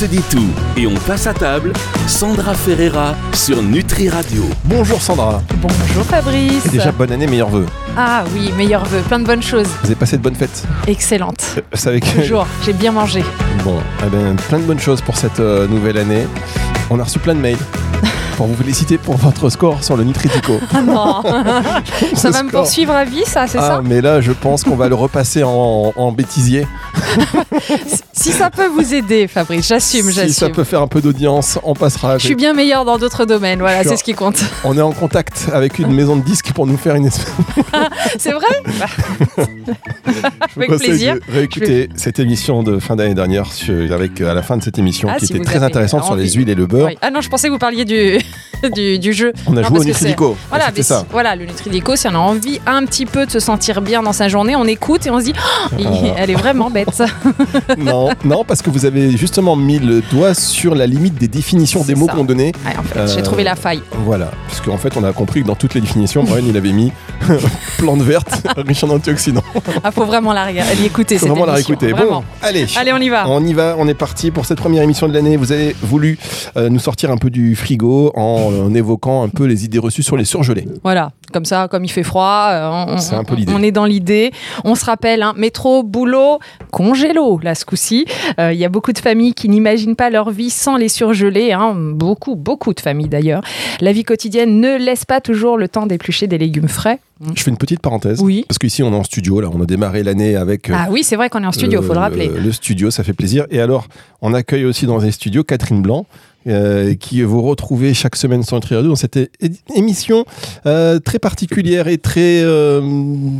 se dit tout et on passe à table. Sandra Ferreira sur Nutri Radio. Bonjour Sandra. Bonjour Fabrice. Et déjà bonne année, meilleurs vœux. Ah oui, meilleurs vœux, plein de bonnes choses. Vous avez passé de bonnes fêtes Excellente. Euh, C'est avec Toujours, j'ai bien mangé. Bon, eh ben, plein de bonnes choses pour cette euh, nouvelle année. On a reçu plein de mails pour vous féliciter pour votre score sur le Nitritico. Ah non Ça va me poursuivre à vie, ça, c'est Ah, ça mais là, je pense qu'on va le repasser en, en bêtisier. Si ça peut vous aider, Fabrice, j'assume, Si ça j'assume. peut faire un peu d'audience, on passera. Je suis bien meilleur dans d'autres domaines, voilà, c'est ce qui compte. On est en contact avec une maison de disques pour nous faire une espèce C'est vrai Je vous Avec plaisir. de réécouter cette émission de fin d'année dernière sur- avec à la fin de cette émission Ah, qui si était très intéressante sur les huiles et le beurre. oui. Ah non, je pensais que vous parliez du, du, du jeu. On a Non, joué au parce Nutridico. Voilà, C'était mais ça. voilà, le Nutridico, si on a envie un petit peu de se sentir bien dans sa journée, on écoute et on se dit, Oh, Ah. elle est vraiment bête. non, non, parce que vous avez justement mis le doigt sur la limite des définitions des mots qu'on donnait. Ouais, en fait, Euh, j'ai trouvé la faille. Voilà, puisque en fait, on a compris que dans toutes les définitions, Brian, il avait mis plante verte, riche en antioxydants. Ah, faut vraiment la, l'écouter. Faut cette vraiment la réécouter. Bon, allez. Allez, on y va. On y va, on est parti pour cette première émission de l'année. Vous avez voulu euh, nous sortir un peu du frigo en, en évoquant un peu les idées reçues sur les surgelés. Voilà, comme ça, comme il fait froid, euh, on, C'est un peu on- l'idée. on est dans l'idée. On se rappelle, hein, métro, boulot, congélo, là, ce coup-ci. Euh, Il y a beaucoup de familles qui n'imaginent pas leur vie sans les surgelés. hein. Beaucoup, beaucoup de familles d'ailleurs. La vie quotidienne ne laisse pas toujours le temps d'éplucher des légumes frais. Je fais une petite parenthèse. Oui. Parce qu'ici, on est en studio. Là, on a démarré l'année avec. euh, Ah oui, c'est vrai qu'on est en studio, faut le rappeler. Le studio, ça fait plaisir. Et alors, on accueille aussi dans les studios Catherine Blanc. Euh, qui vous retrouvez chaque semaine sur Nutri Radio dans cette émission euh, très particulière et très euh,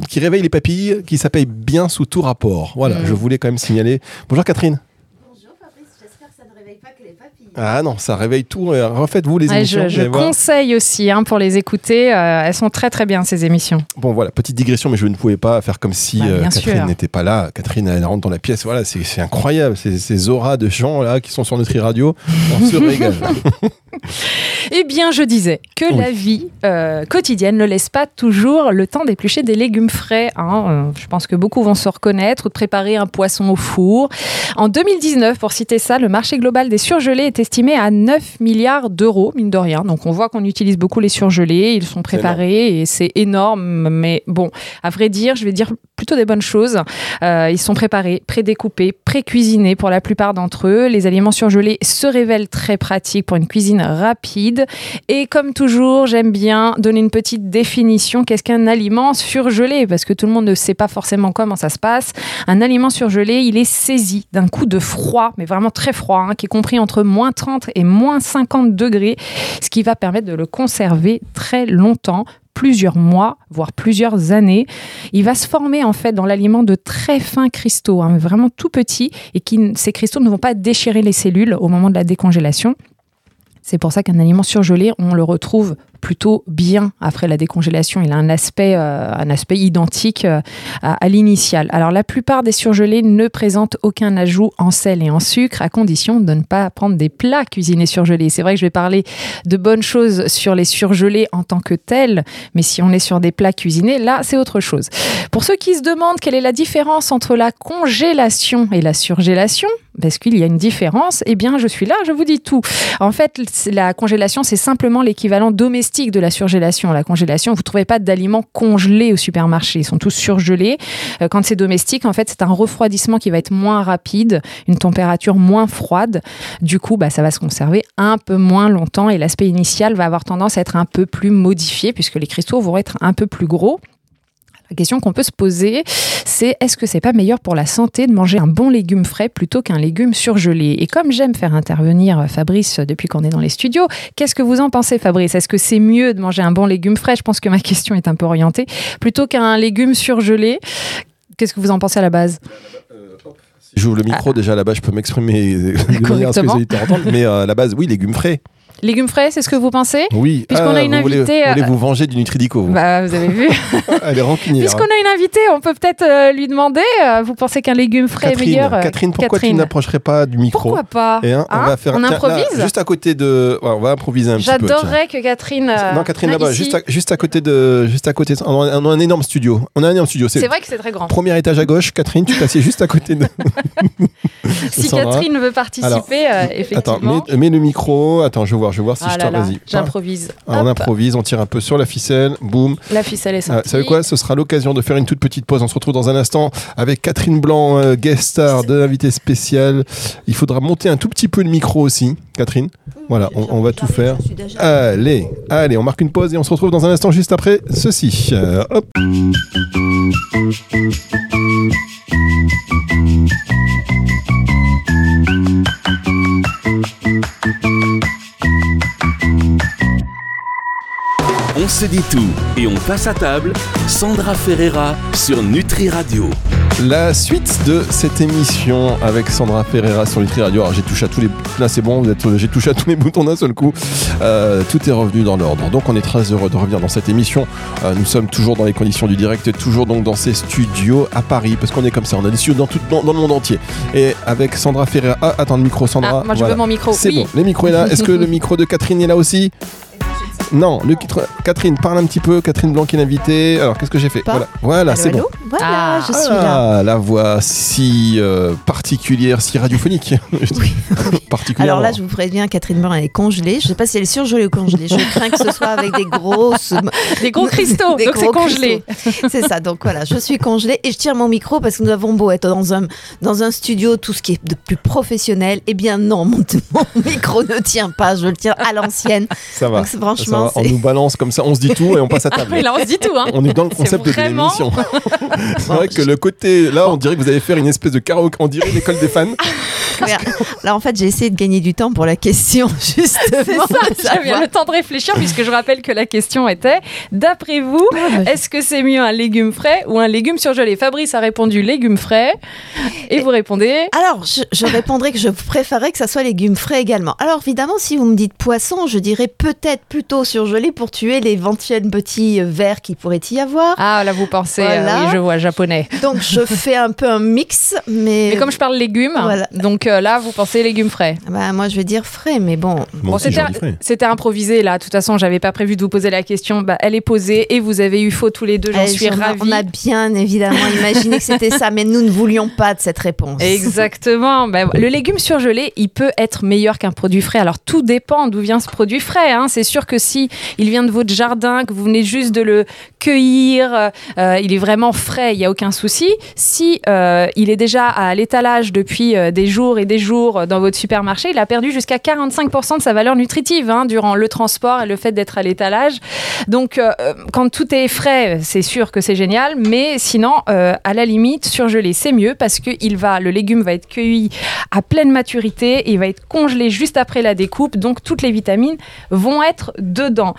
qui réveille les papilles, qui s'appelle Bien sous tout rapport. Voilà, je voulais quand même signaler. Bonjour Catherine. Bonjour Fabrice, j'espère que ça ne réveille pas que les papilles. Ah non, ça réveille tout. Refaites-vous les Ouais, émissions. je conseille aussi hein, pour les écouter. euh, elles sont très très bien ces émissions. Bon voilà, petite digression, mais je ne pouvais pas faire comme si Bah, euh, Catherine n'était pas là. Catherine, elle rentre dans la pièce. Voilà, c'est incroyable. Ces, ces auras de gens là qui sont sur Nutri Radio, on se régale. Eh bien, je disais que Oui. la vie euh, quotidienne ne laisse pas toujours le temps d'éplucher des légumes frais. hein. Je pense que beaucoup vont se reconnaître ou de préparer un poisson au four. En 2019, pour citer ça, le marché global des surgelés est estimé à 9 milliards d'euros, mine de rien. Donc, on voit qu'on utilise beaucoup les surgelés, ils sont préparés et c'est énorme. Mais bon, à vrai dire, je vais dire plutôt des bonnes choses. Euh, ils sont préparés, prédécoupés, pré-cuisinés pour la plupart d'entre eux. Les aliments surgelés se révèlent très pratiques pour une cuisine rapide. Et comme toujours, j'aime bien donner une petite définition. Qu'est-ce qu'un aliment surgelé? Parce que tout le monde ne sait pas forcément comment ça se passe. Un aliment surgelé, il est saisi d'un coup de froid, mais vraiment très froid, hein, qui est compris entre moins 30 et moins 50 degrés, ce qui va permettre de le conserver très longtemps plusieurs mois, voire plusieurs années. Il va se former en fait dans l'aliment de très fins cristaux, hein, vraiment tout petits, et qui, ces cristaux ne vont pas déchirer les cellules au moment de la décongélation. C'est pour ça qu'un aliment surgelé, on le retrouve plutôt bien après la décongélation. Il a un aspect, euh, un aspect identique euh, à, l'initial. Alors la plupart des surgelés ne présentent aucun ajout en sel et en sucre, à condition de ne pas prendre des plats cuisinés surgelés. C'est vrai que je vais parler de bonnes choses sur les surgelés en tant que tels, mais si on est sur des plats cuisinés, là c'est autre chose. Pour ceux qui se demandent quelle est la différence entre la congélation et la surgélation, parce qu'il y a une différence, eh bien je suis là, je vous dis tout. En fait, la congélation, c'est simplement l'équivalent domestique de la surgélation. La congélation, vous ne trouvez pas d'aliments congelés au supermarché, ils sont tous surgelés. Euh, Quand c'est domestique, en fait, c'est un refroidissement qui va être moins rapide, une température moins froide. Du coup, bah, ça va se conserver un peu moins longtemps et l'aspect initial va avoir tendance à être un peu plus modifié puisque les cristaux vont être un peu plus gros. La question qu'on peut se poser, c'est est-ce que c'est pas meilleur pour la santé de manger un bon légume frais plutôt qu'un légume surgelé? Et comme j'aime faire intervenir Fabrice depuis qu'on est dans les studios, qu'est-ce que vous en pensez Fabrice? Est-ce que c'est mieux de manger un bon légume frais? Je pense que ma question est un peu orientée plutôt qu'un légume surgelé. Qu'est-ce que vous en pensez à la base? Si J'ouvre le micro déjà là-bas, je peux m'exprimer de manière à ce que entendent. Mais euh, à la base, oui, légumes frais. Légumes frais, c'est ce que vous pensez Oui. Puisqu'on a une vous voulez- invitée, Vous voulez euh, vous venger du Nutridico, vous. Bah, vous avez vu. Elle est rancunière. Puisqu'on a une invitée, on peut peut-être euh, lui demander. euh, vous pensez qu'un légume frais Catherine, est meilleur euh, Catherine, pourquoi tu n'approcherais pas du micro Pourquoi pas Et hein, on Hein va faire On tiens, là, improvise juste à côté de. ouais, on va improviser un petit peu. J'adorerais que Catherine. euh, Non, Catherine, là, là-bas, juste à, juste à côté de. Juste à côté. On a, on a un énorme studio. On a un énorme studio. C'est vrai que c'est très grand. premier étage à gauche. Catherine, tu t'assieds juste à côté de. Si. Catherine veut participer, euh, effectivement. Attends, mets, le micro. Attends, je vais voir, je vais voir si Ah je Vas-y. j'improvise. Ah, on improvise, on tire un peu sur la ficelle. Boum. La ficelle est Ah, sortie. vous savez quoi? Ce sera l'occasion de faire une toute petite pause. On se retrouve dans un instant avec Catherine Blanc, euh, guest star de l'invité spécial. Il faudra monter un tout petit peu le micro aussi, Catherine. Voilà, on, on va tout faire. Allez, allez, on marque une pause et on se retrouve dans un instant juste après ceci. Euh, hop. On se dit tout et on passe à table. Sandra Ferreira sur Nutri Radio. La suite de cette émission avec Sandra Ferreira sur Nutri Radio. Alors j'ai touché à tous les là c'est bon, vous êtes j'ai touché à tous les boutons d'un seul coup. Euh, tout est revenu dans l'ordre. Donc on est très heureux de revenir dans cette émission. Euh, nous sommes toujours dans les conditions du direct, toujours donc dans ces studios à Paris parce qu'on est comme ça. On a des studios dans, tout, dans, dans le monde entier. Et avec Sandra Ferreira. Ah attends le micro Sandra. Ah, moi je Voilà. veux mon micro. C'est oui. bon, le micro est là. Est-ce que le micro de Catherine est là aussi? Non, le titre- Catherine, parle un petit peu. Catherine Blanc qui est l'invitée. Alors, qu'est-ce que j'ai fait Pas. Voilà, voilà c'est bon. Voilà, Ah. je suis là. Ah, la voix si euh, particulière, si radiophonique. Particulièrement. Alors là, je vous préviens, Catherine Morin elle est congelée. Je sais pas si elle est surgelée ou congelée. Je crains que ce soit avec des grosses. Des gros cristaux, Des donc c'est congelé. C'est ça. Donc voilà, je suis congelée et je tire mon micro parce que nous avons beau être dans un, dans un studio, tout ce qui est de plus professionnel. Eh bien non, mon, mon micro ne tient pas. Je le tiens à l'ancienne. ça va. Donc franchement, On nous balance comme ça, on se dit tout et on passe à Ah, table. mais là, on se dit tout. Hein. On est dans le concept de l'émission. C'est vrai que le côté, là, on dirait que vous allez faire une espèce de karaoké, on dirait l'école des fans. Là, en fait, j'ai essayé de gagner du temps pour la question, justement. C'est ça, j'avais le temps de réfléchir puisque je rappelle que la question était d'après vous, est-ce que c'est mieux un légume frais ou un légume surgelé? Fabrice a répondu légumes frais et vous répondez? Alors, je, je répondrai que je préférerais que ça soit légumes frais également. Alors, évidemment, si vous me dites poisson, je dirais peut-être plutôt surgelé pour tuer l'éventuel petit euh, vers qui pourrait y avoir. Ah là vous pensez, euh, oui je vois japonais. Donc, je fais un peu un mix, mais. Mais comme je parle légumes, Voilà. donc euh, là vous pensez légumes frais. Bah, moi, je vais dire frais, mais bon. Bon, c'était improvisé là. De toute façon, j'avais pas prévu de vous poser la question. Bah, elle est posée et vous avez eu faux tous les deux. J'en Eh, suis ravie. On a bien évidemment imaginé que c'était ça, mais nous ne voulions pas de cette réponse. Exactement. Ben, le légume surgelé, il peut être meilleur qu'un produit frais. Alors tout dépend d'où vient ce produit frais. hein. C'est sûr que si il vient de votre jardin, que vous venez juste de le cueillir, euh, il est vraiment frais, il n'y a aucun souci. Si euh, il est déjà à l'étalage depuis euh, des jours et des jours dans votre supermarché, il a perdu jusqu'à 45% de sa valeur nutritive hein, durant le transport et le fait d'être à l'étalage. Donc quand tout est frais, c'est sûr que c'est génial, mais sinon, à la limite, surgelé, c'est mieux parce que le légume va être cueilli à pleine maturité et il va être congelé juste après la découpe, donc toutes les vitamines vont être dedans dedans.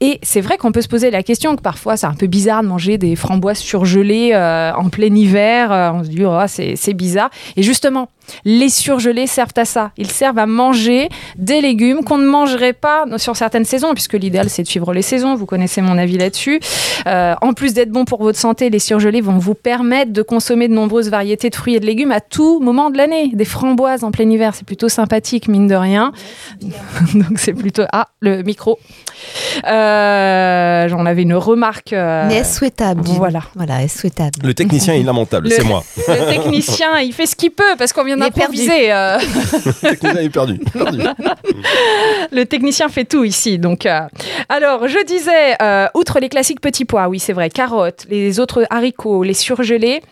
Et c'est vrai qu'on peut se poser la question que parfois c'est un peu bizarre de manger des framboises surgelées euh, en plein hiver. Euh, on se dit, oh, c'est bizarre. Et justement, les surgelés servent à ça. Ils servent à manger des légumes qu'on ne mangerait pas sur certaines saisons, puisque l'idéal c'est de suivre les saisons. Vous connaissez mon avis là-dessus. Euh, en plus d'être bon pour votre santé, les surgelés vont vous permettre de consommer de nombreuses variétés de fruits et de légumes à tout moment de l'année. Des framboises en plein hiver, c'est plutôt sympathique, mine de rien. Donc c'est plutôt... Ah, le micro. Euh, J'en avais une remarque. euh, Mais est-ce souhaitable? voilà. Voilà, souhaitable? Le technicien est lamentable, Le- c'est moi. Le technicien, il fait ce qu'il peut parce qu'on vient est d'improviser. euh, Le technicien est perdu. perdu. le technicien fait tout ici. Donc, euh, alors, je disais, euh, outre les classiques petits pois, oui, c'est vrai, carottes, les autres haricots, les surgelés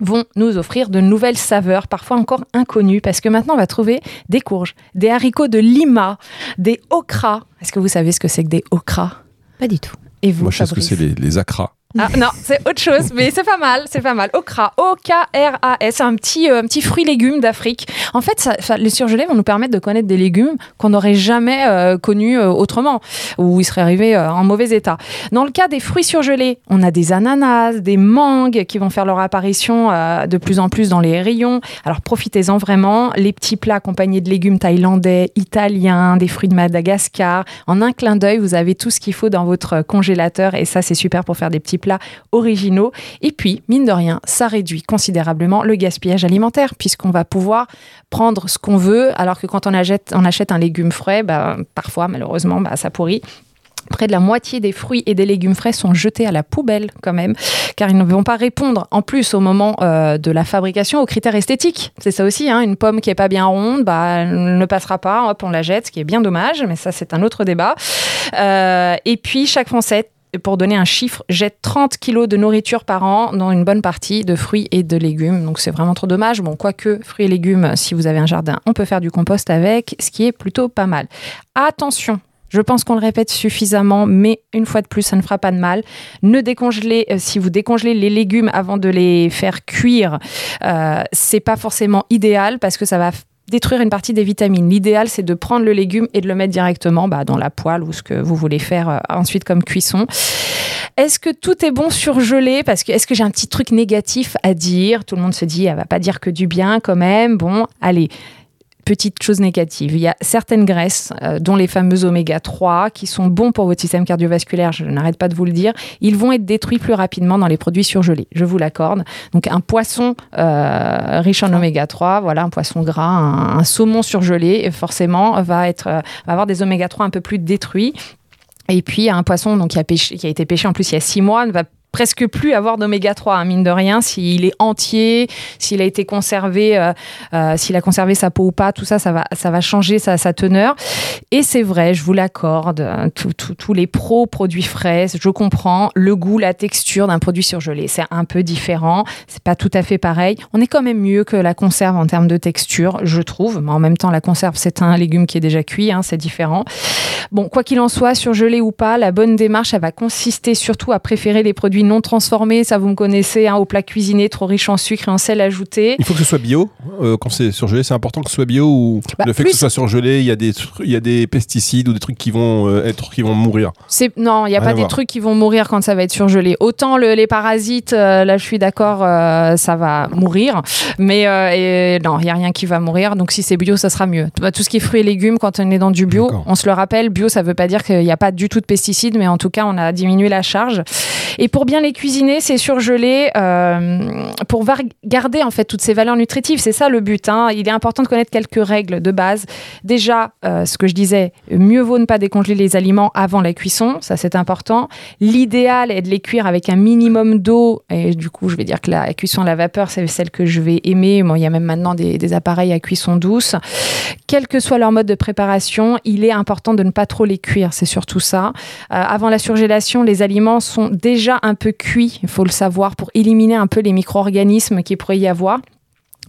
vont nous offrir de nouvelles saveurs, parfois encore inconnues, parce que maintenant on va trouver des courges, des haricots de Lima, des okras. Est-ce que vous savez ce que c'est que des okras? Pas du tout. Et vous, Moi, je sais ce que c'est les, les acras. Ah, non, c'est autre chose, mais c'est pas mal, c'est pas mal. Okra, O-K-R-A-S, un petit, euh, petit fruit légume d'Afrique. En fait, les surgelés vont nous permettre de connaître des légumes qu'on n'aurait jamais euh, connus euh, autrement, ou ils seraient arrivés en mauvais état. Dans le cas des fruits surgelés, on a des ananas, des mangues qui vont faire leur apparition de plus en plus dans les rayons. Alors profitez-en vraiment. Les petits plats accompagnés de légumes thaïlandais, italiens, des fruits de Madagascar. En un clin d'œil, vous avez tout ce qu'il faut dans votre congélateur et ça, c'est super pour faire des petits plats originaux. Et puis, mine de rien, ça réduit considérablement le gaspillage alimentaire puisqu'on va pouvoir prendre ce qu'on veut alors que quand on achète, un légume frais, bah, parfois, malheureusement, bah, ça pourrit. Près de la moitié des fruits et des légumes frais sont jetés à la poubelle quand même, car ils ne vont pas répondre en plus au moment euh, de la fabrication aux critères esthétiques. C'est ça aussi, hein, une pomme qui est pas bien ronde, bah, elle ne passera pas, hop, on la jette, ce qui est bien dommage, mais ça c'est un autre débat. Euh, et puis chaque Français pour donner un chiffre, jette 30 kilos de nourriture par an dans une bonne partie de fruits et de légumes. Donc c'est vraiment trop dommage. Bon, quoique fruits et légumes, si vous avez un jardin, on peut faire du compost avec, ce qui est plutôt pas mal. Attention, je pense qu'on le répète suffisamment, mais une fois de plus, ça ne fera pas de mal. Ne décongelez, euh, si vous décongelez les légumes avant de les faire cuire, euh, c'est pas forcément idéal parce que ça va détruire une partie des vitamines. L'idéal, c'est de prendre le légume et de le mettre directement bah, dans la poêle ou ce que vous voulez faire euh, ensuite comme cuisson. Est-ce que tout est bon surgelé? Parce que est-ce que j'ai un petit truc négatif à dire? Tout le monde se dit, elle va pas dire que du bien quand même. Bon, allez. Petite chose négative, il y a certaines graisses, euh, dont les fameux oméga 3, qui sont bons pour votre système cardiovasculaire, je n'arrête pas de vous le dire, ils vont être détruits plus rapidement dans les produits surgelés, je vous l'accorde. Donc un poisson euh, riche en oméga 3, voilà, un poisson gras, un, saumon surgelé, forcément, va, être, euh, va avoir des oméga 3 un peu plus détruits. Et puis un poisson donc, qui, a pêché- qui a été pêché en plus il y a six mois ne va presque plus avoir d'oméga 3, hein, mine de rien, s'il est entier, s'il a été conservé, euh, euh, s'il a conservé sa peau ou pas, tout ça, ça va, ça va changer sa, sa teneur. Et c'est vrai, je vous l'accorde, hein, tous les pros produits frais, je comprends, le goût, la texture d'un produit surgelé, c'est un peu différent, c'est pas tout à fait pareil. On est quand même mieux que la conserve en termes de texture, je trouve, mais en même temps, la conserve, c'est un légume qui est déjà cuit, hein, c'est différent. Bon, quoi qu'il en soit, surgelé ou pas, la bonne démarche, elle va consister surtout à préférer les produits non transformés. Ça, vous me connaissez, hein, au plat cuisiné trop riche en sucre et en sel ajouté. Il faut que ce soit bio. euh, quand c'est surgelé, c'est important que ce soit bio ou Bah, le fait plus- que ce soit surgelé, il y a des il y a des pesticides ou des trucs qui vont euh, être qui vont mourir. Non, il y a Rien pas des voir. trucs qui vont mourir quand ça va être surgelé. Autant le- les parasites, euh, là, je suis d'accord, ça va mourir, mais et non, il y a rien qui va mourir. Donc si c'est bio, ça sera mieux. Bah, Tout ce qui est fruits et légumes, quand on est dans du bio, on se le rappelle, bio, ça veut pas dire qu'il n'y a pas du tout de pesticides, mais en tout cas, on a diminué la charge. Et pour bien les cuisiner, c'est surgelé euh, pour garder en fait toutes ces valeurs nutritives. C'est ça le but. hein. Il est important de connaître quelques règles de base. Déjà, euh, ce que je disais, mieux vaut ne pas décongeler les aliments avant la cuisson, ça c'est important. L'idéal est de les cuire avec un minimum d'eau. Et du coup, je vais dire que la cuisson à la vapeur, c'est celle que je vais aimer. Bon, il y a même maintenant des, des appareils à cuisson douce. Quel que soit leur mode de préparation, il est important de ne pas trop les cuire. C'est surtout ça. Euh, avant la surgélation, les aliments sont déjà un peu cuits, il faut le savoir, pour éliminer un peu les micro-organismes qu'il pourrait y avoir.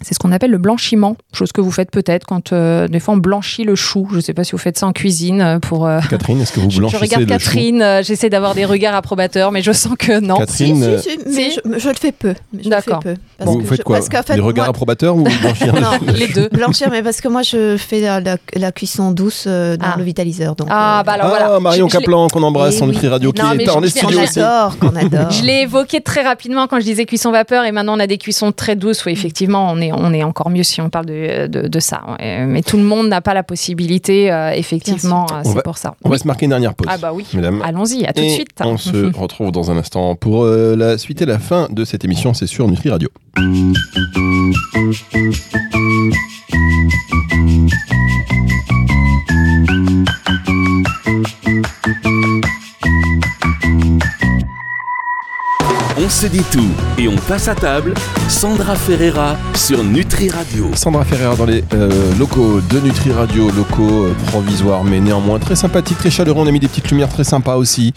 C'est ce qu'on appelle le blanchiment, chose que vous faites peut-être quand euh, des fois on blanchit le chou. Je ne sais pas si vous faites ça en cuisine euh, pour. euh, Catherine, est-ce que vous je, je blanchissez regarde le chou Catherine, euh, j'essaie d'avoir des regards approbateurs, mais je sens que non. Catherine, Si, si, si, mais Si. je, je le fais peu. Je D'accord. Parce vous que faites je- quoi parce qu'en fait, Des regards moi- approbateurs ou blanchir le Non, Les deux. Blanchir, mais parce que moi je fais la, la- la cuisson douce euh, dans Ah. le vitaliseur. Donc, Ah, euh, bah alors Ah, voilà. Marion Je- je l'ai- Caplan qu'on embrasse Eh en oui. Nutri Radio qui est en je- je- studio on aussi. qu'on adore, qu'on adore. Je l'ai évoqué très rapidement quand je disais cuisson vapeur et maintenant on a des cuissons très douces où effectivement on est, on est encore mieux si on parle de, de, de ça. Mais tout le monde n'a pas la possibilité, euh, effectivement, euh, c'est va- pour ça. On va se marquer une dernière pause. Ah bah oui. Mesdames. Allons-y, à tout de suite. On se retrouve dans un instant pour euh, la suite et la fin de cette émission. C'est sur Nutri Radio. On se dit tout et on passe à table. Sandra Ferreira sur Nutri Radio. Sandra Ferrer dans les euh, locaux de Nutri Radio, locaux euh, provisoires mais néanmoins très sympathiques, très chaleureux. On a mis des petites lumières très sympas aussi.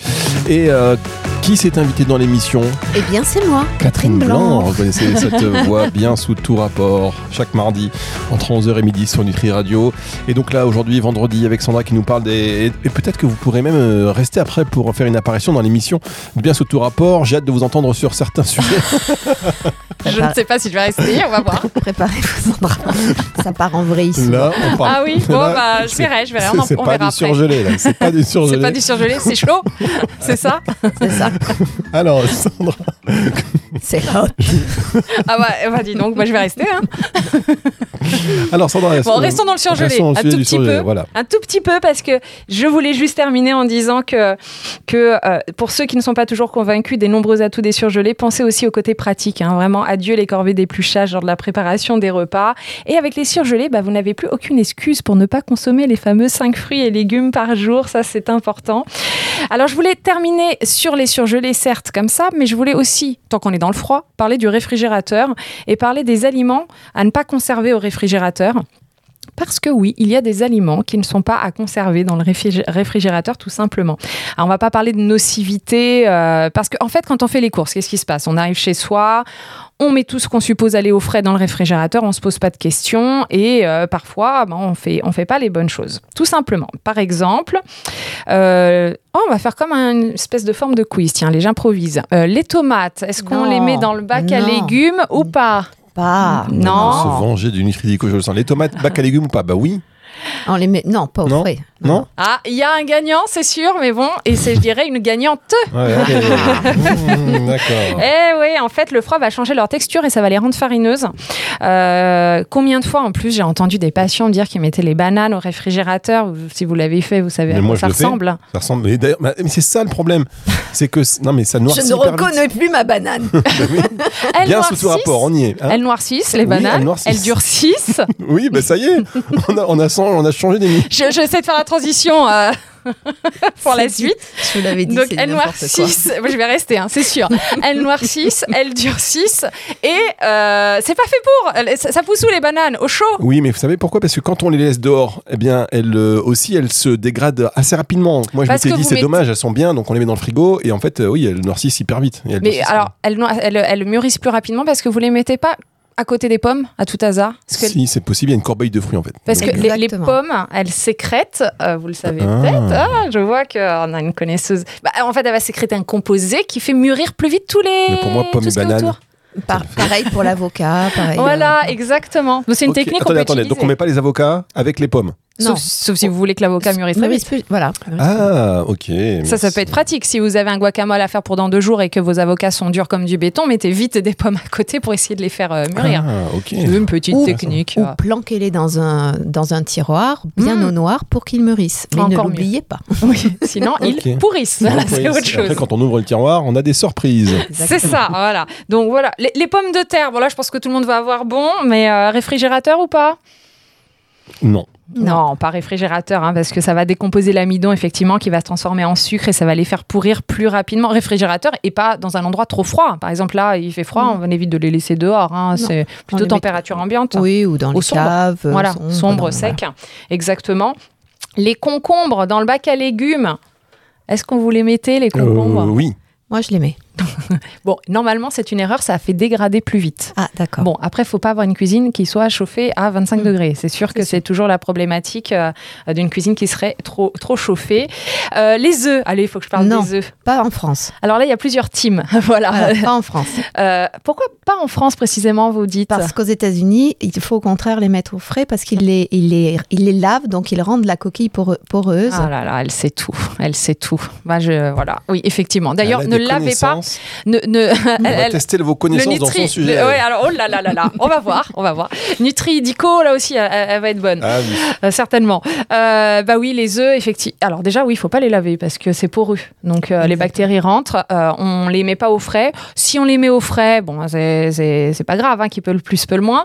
Et euh, Qui s'est invité dans l'émission Eh bien, c'est moi. Catherine Blanc. Blanc. Reconnaissez cette voix bien sous tout rapport. Chaque mardi, entre 11h et midi sur Nutri Radio. Et donc là, aujourd'hui, vendredi, avec Sandra qui nous parle des. Et peut-être que vous pourrez même euh, rester après pour faire une apparition dans l'émission bien sous tout rapport. J'ai hâte de vous entendre sur certains sujets. Je ne sais pas si je vais rester, on va voir. Préparez-vous, Sandra. Ça part en vrai ici. Là, on parle. Ah oui, bon, Là, bah, je c'est- verrai, je verrai, c'est- on en- C'est on pas verra du après. surgelé, là. C'est pas du surgelé. C'est pas du surgelé, c'est chaud, c'est ça C'est ça. Alors, Sandra. C'est hot. Ah bah, bah dis donc, moi je vais rester. Hein. Alors, Sandra. Bon, restons dans le surgelé, un tout petit surgelé, peu. Voilà. Un tout petit peu parce que je voulais juste terminer en disant que, que euh, pour ceux qui ne sont pas toujours convaincus des nombreux atouts des surgelés, pensez aussi au côté pratique. hein. Vraiment, adieu les corvées d'épluchage lors de la préparation des repas. Et avec les surgelés, bah, vous n'avez plus aucune excuse pour ne pas consommer les fameux 5 fruits et légumes par jour. Ça, c'est important. Alors, je voulais terminer sur les surgelés, certes, comme ça, mais je voulais aussi, tant qu'on est dans le froid, parler du réfrigérateur et parler des aliments à ne pas conserver au réfrigérateur. Parce que oui, il y a des aliments qui ne sont pas à conserver dans le réfrigé- réfrigérateur tout simplement. Alors on va pas parler de nocivité euh, parce qu'en fait quand on fait les courses, qu'est-ce qui se passe? On arrive chez soi, on met tout ce qu'on suppose aller au frais dans le réfrigérateur, on se pose pas de questions et euh, parfois ben, on fait on fait pas les bonnes choses. Tout simplement. Par exemple, euh, oh, on va faire comme une espèce de forme de quiz. Tiens, les j'improvisent. Euh, les tomates, est-ce qu'on Non, les met dans le bac à non. légumes ou pas? Pas. Non. Se venger du Nutridico, je le sens. Les tomates, bac à légumes ou pas? Bah oui. On les met. Non, pas au Non. frais. Non Ah, il y a un gagnant, c'est sûr, mais bon, et c'est, je dirais, une gagnante. Ouais. Mmh, D'accord. Eh oui, en fait, le froid va changer leur texture et ça va les rendre farineuses. Euh, combien de fois, en plus, j'ai entendu des patients dire qu'ils mettaient les bananes au réfrigérateur? Si vous l'avez fait, vous savez Mais à moi, quoi je ça ressemble. Ça ressemble. Mais d'ailleurs, mais c'est ça le problème. C'est que. Non, mais ça Je noircit. ne hyper vite. reconnais plus ma banane. Elles Bien sous tout noircissent, rapport, on y est. hein. elles noircissent, les Oui, bananes, elles noircissent. elles durcissent. Oui, bah ça y est. On a, on a, sens- on a changé d'émission. Je- J'essaie de faire la transition euh, pour la suite. Je vous l'avais dit. Donc noircissent, Moi, je vais rester, hein, c'est sûr. Elles noircissent, elles durcissent et euh, c'est pas fait pour. Ça, ça pousse où les bananes? Au chaud? Oui, mais vous savez pourquoi? Parce que quand on les laisse dehors, eh bien, elles euh, aussi, elles se dégradent assez rapidement. Moi, je Parce m'étais dit, c'est mettez- dommage, elles sont bien, donc on les met dans le frigo. Et en fait, euh, oui, elles noircissent hyper vite. Elles Mais alors, elles, noir- elles, elles mûrissent plus rapidement parce que vous les mettez pas à côté des pommes, à tout hasard Parce que, Si, c'est possible, il y a une corbeille de fruits en fait. parce que les, pommes, elles sécrètent, euh, vous le savez Ah. peut-être, ah, je vois qu'on a une connaisseuse. Bah, en fait, elle va sécréter un composé qui fait mûrir plus vite tous les. Mais pour moi, pommes tout et ce bananes, autour. Par- pareil pour l'avocat. Pareil. Voilà, exactement. Donc, C'est une Ok, technique qu'on Attendez, peut attendez, utiliser. donc on met pas les avocats avec les pommes. Non. Sauf, sauf si vous voulez que l'avocat mûrisse très Mûrisse vite. plus- Voilà. Ah, ok. Ça, ça peut être pratique. Si vous avez un guacamole à faire pour dans deux jours et que vos avocats sont durs comme du béton, mettez vite des pommes à côté pour essayer de les faire euh, mûrir. Ah, ok. Une petite Ou- technique. Ou planquez-les dans un, dans un tiroir, bien Mm. au noir, pour qu'ils mûrissent. Mais Encore ne l'oubliez pas. Oui, sinon ils pourrissent. Voilà, c'est autre Après, chose. quand on ouvre le tiroir, on a des surprises. C'est ça, voilà. Donc voilà, les, les pommes de terre, bon là je pense que tout le monde va avoir bon, mais euh, réfrigérateur ou pas? Non. Non. pas réfrigérateur, hein, parce que ça va décomposer l'amidon, effectivement, qui va se transformer en sucre et ça va les faire pourrir plus rapidement. Réfrigérateur et pas dans un endroit trop froid. Par exemple, là, il fait froid, on évite de les laisser dehors. hein. C'est plutôt met- température ambiante. Oui, ou dans les sombre. caves. euh, Voilà, sombre, sec. Exactement. Les concombres dans le bac à légumes. Est-ce qu'on vous les mettait, les concombres? Euh, oui. Moi, je les mets. Bon, normalement, c'est une erreur, ça fait dégrader plus vite. Ah, d'accord. Bon, après, il faut pas avoir une cuisine qui soit chauffée à 25 Mm. degrés. C'est sûr que C'est toujours la problématique euh, d'une cuisine qui serait trop, trop chauffée. Euh, les œufs, allez, il faut que je parle Non. des œufs. Pas en France. Alors là, il y a plusieurs teams. voilà. Voilà, pas en France. Euh, pourquoi pas en France précisément, vous dites? Parce qu'aux États-Unis, il faut au contraire les mettre au frais parce qu'ils les, ils les, ils les lavent, donc ils rendent la coquille pore- poreuse. Ah là là, elle sait tout, elle sait tout. Je, voilà, oui, effectivement. D'ailleurs, ne lavez pas, connaissances. ne, ne, On va tester vos connaissances dans son sujet. le- ouais, alors, oh là là là là, on va voir, on va voir. Nutri-Dico, là aussi, elle, elle va être bonne. Ah oui. Euh, certainement. Euh, bah oui, les œufs, effectivement. Alors déjà, oui, il faut pas les laver parce que c'est poreux. Donc euh, les bactéries rentrent. On les met pas au frais. Si on les met au frais, bon, c'est- pas grave, hein, qui peut le plus, peut le moins.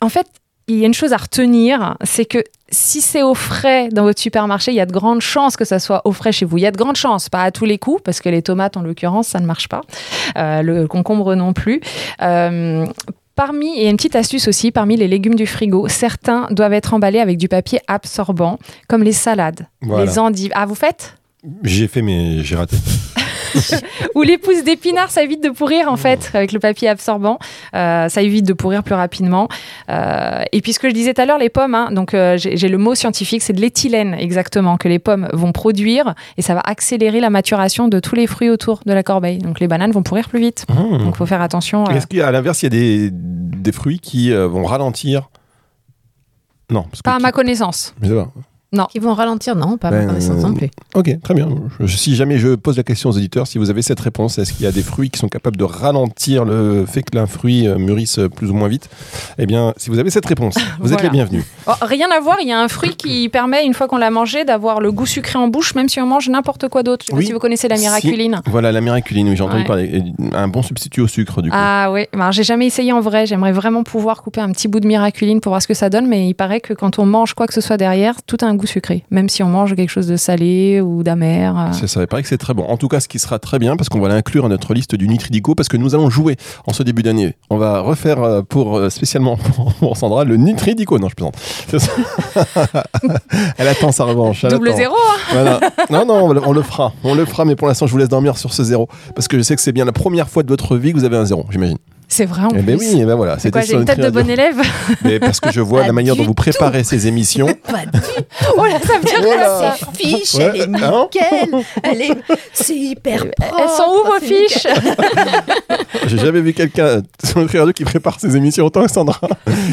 En fait, il y a une chose à retenir, c'est que si c'est au frais dans votre supermarché, il y a de grandes chances que ça soit au frais chez vous. Il y a de grandes chances, pas à tous les coups, parce que les tomates, en l'occurrence, ça ne marche pas. Euh, le concombre non plus. Euh, Parmi, et une petite astuce aussi, parmi les légumes du frigo, certains doivent être emballés avec du papier absorbant, comme les salades, Voilà. les endives. Ah, vous faites? J'ai fait, mais j'ai raté. Ou les pousses d'épinards, ça évite de pourrir en fait avec le papier absorbant. Euh, ça évite de pourrir plus rapidement. Euh, et puis ce que je disais tout à l'heure, les pommes, hein, donc euh, j'ai le mot scientifique, c'est de l'éthylène exactement que les pommes vont produire et ça va accélérer la maturation de tous les fruits autour de la corbeille. Donc les bananes vont pourrir plus vite. Mmh. Donc il faut faire attention. Est-ce qu'à l'inverse, il y a des, des fruits qui vont ralentir? Non. Parce que pas à ma connaissance. Je pas. Qui vont ralentir, non, pas Ben, ma connaissance non plus. Ok, très bien. Je- si jamais je pose la question aux auditeurs, si vous avez cette réponse, est-ce qu'il y a des fruits qui sont capables de ralentir le fait que un fruit euh, mûrisse plus ou moins vite? Eh bien, si vous avez cette réponse, vous êtes les bienvenus. Oh, rien à voir, il y a un fruit qui permet, une fois qu'on l'a mangé, d'avoir le goût sucré en bouche, même si on mange n'importe quoi d'autre. Je sais pas Oui. si vous connaissez la Si. miraculine. Voilà, la miraculine, oui, j'ai entendu Ouais. parler. Et Un bon substitut au sucre, du coup. Ah oui, alors j'ai jamais essayé en vrai. J'aimerais vraiment pouvoir couper un petit bout de miraculine pour voir ce que ça donne, mais il paraît que quand on mange quoi que ce soit derrière, tout un goût sucré, même si on mange quelque chose de salé ou d'amer. euh. C'est ça, il paraît que c'est très bon. En tout cas, ce qui sera très bien, parce qu'on va l'inclure à notre liste du Nutridico, parce que nous allons jouer en ce début d'année. On va refaire euh, pour euh, spécialement pour, Sandra le Nutridico. Non, je plaisante. Elle attend sa revanche. elle Double attend. zéro, hein Voilà. Non, non, on le fera. On le fera, mais pour l'instant, je vous laisse dormir sur ce zéro. Parce que je sais que c'est bien la première fois de votre vie que vous avez un zéro, j'imagine. C'est vrai en Eh ben plus. oui, eh ben voilà. C'est quoi, j'ai sur une tête de bon élève Mais parce que je vois la manière dont vous préparez ces émissions. Pas du Oh là, ça veut dire là. C'est fiche, Ouais, elle est hein nickel, elle est, c'est hyper propre. Elles sont où vos fiches J'ai jamais vu quelqu'un sur Nutri Radio qui prépare ses émissions autant que Sandra.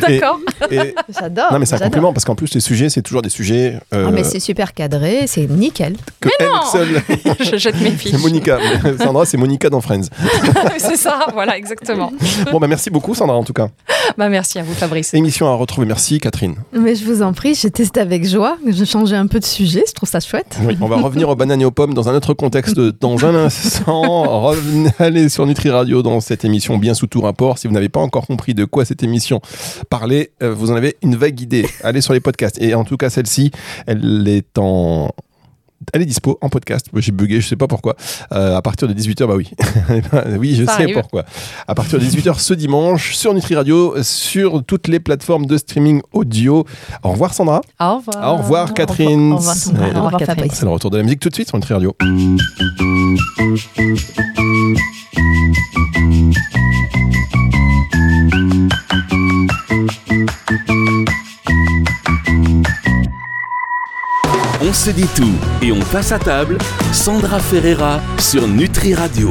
D'accord. Et, J'adore. non, mais c'est un compliment parce qu'en plus, les sujets, c'est toujours des sujets euh, Ah, mais c'est super cadré, c'est nickel. que elle non seule. Je jette mes fiches. c'est Monica. Mais Sandra, c'est Monica dans Friends. c'est ça, voilà, exactement. Bon, bah merci beaucoup, Sandra, en tout cas. Bah merci à vous, Fabrice. Émission à retrouver. Merci, Catherine. Mais je vous en prie, j'ai testé avec joie. Je changeais un peu de sujet, je trouve ça chouette. Oui, on va revenir aux bananes et aux pommes dans un autre contexte dans un instant. Revenez, allez sur Nutri Radio dans cette émission bien sous tout rapport. Si vous n'avez pas encore compris de quoi cette émission parlait, euh, vous en avez une vague idée. Allez sur les podcasts. Et en tout cas, celle-ci, elle est en. Elle est dispo en podcast. J'ai bugué, je sais pas pourquoi. Euh, à partir de 18h, bah oui. oui, je Ça sais arrive. pourquoi. À partir de 18h ce dimanche sur Nutri Radio, sur toutes les plateformes de streaming audio. Au revoir Sandra. Au revoir. Au revoir Catherine. Au revoir. Au revoir, Catherine. Fabrice. C'est le retour de la musique tout de suite sur Nutri Radio. On se dit tout et on passe à table. Sandra Ferreira sur Nutri Radio.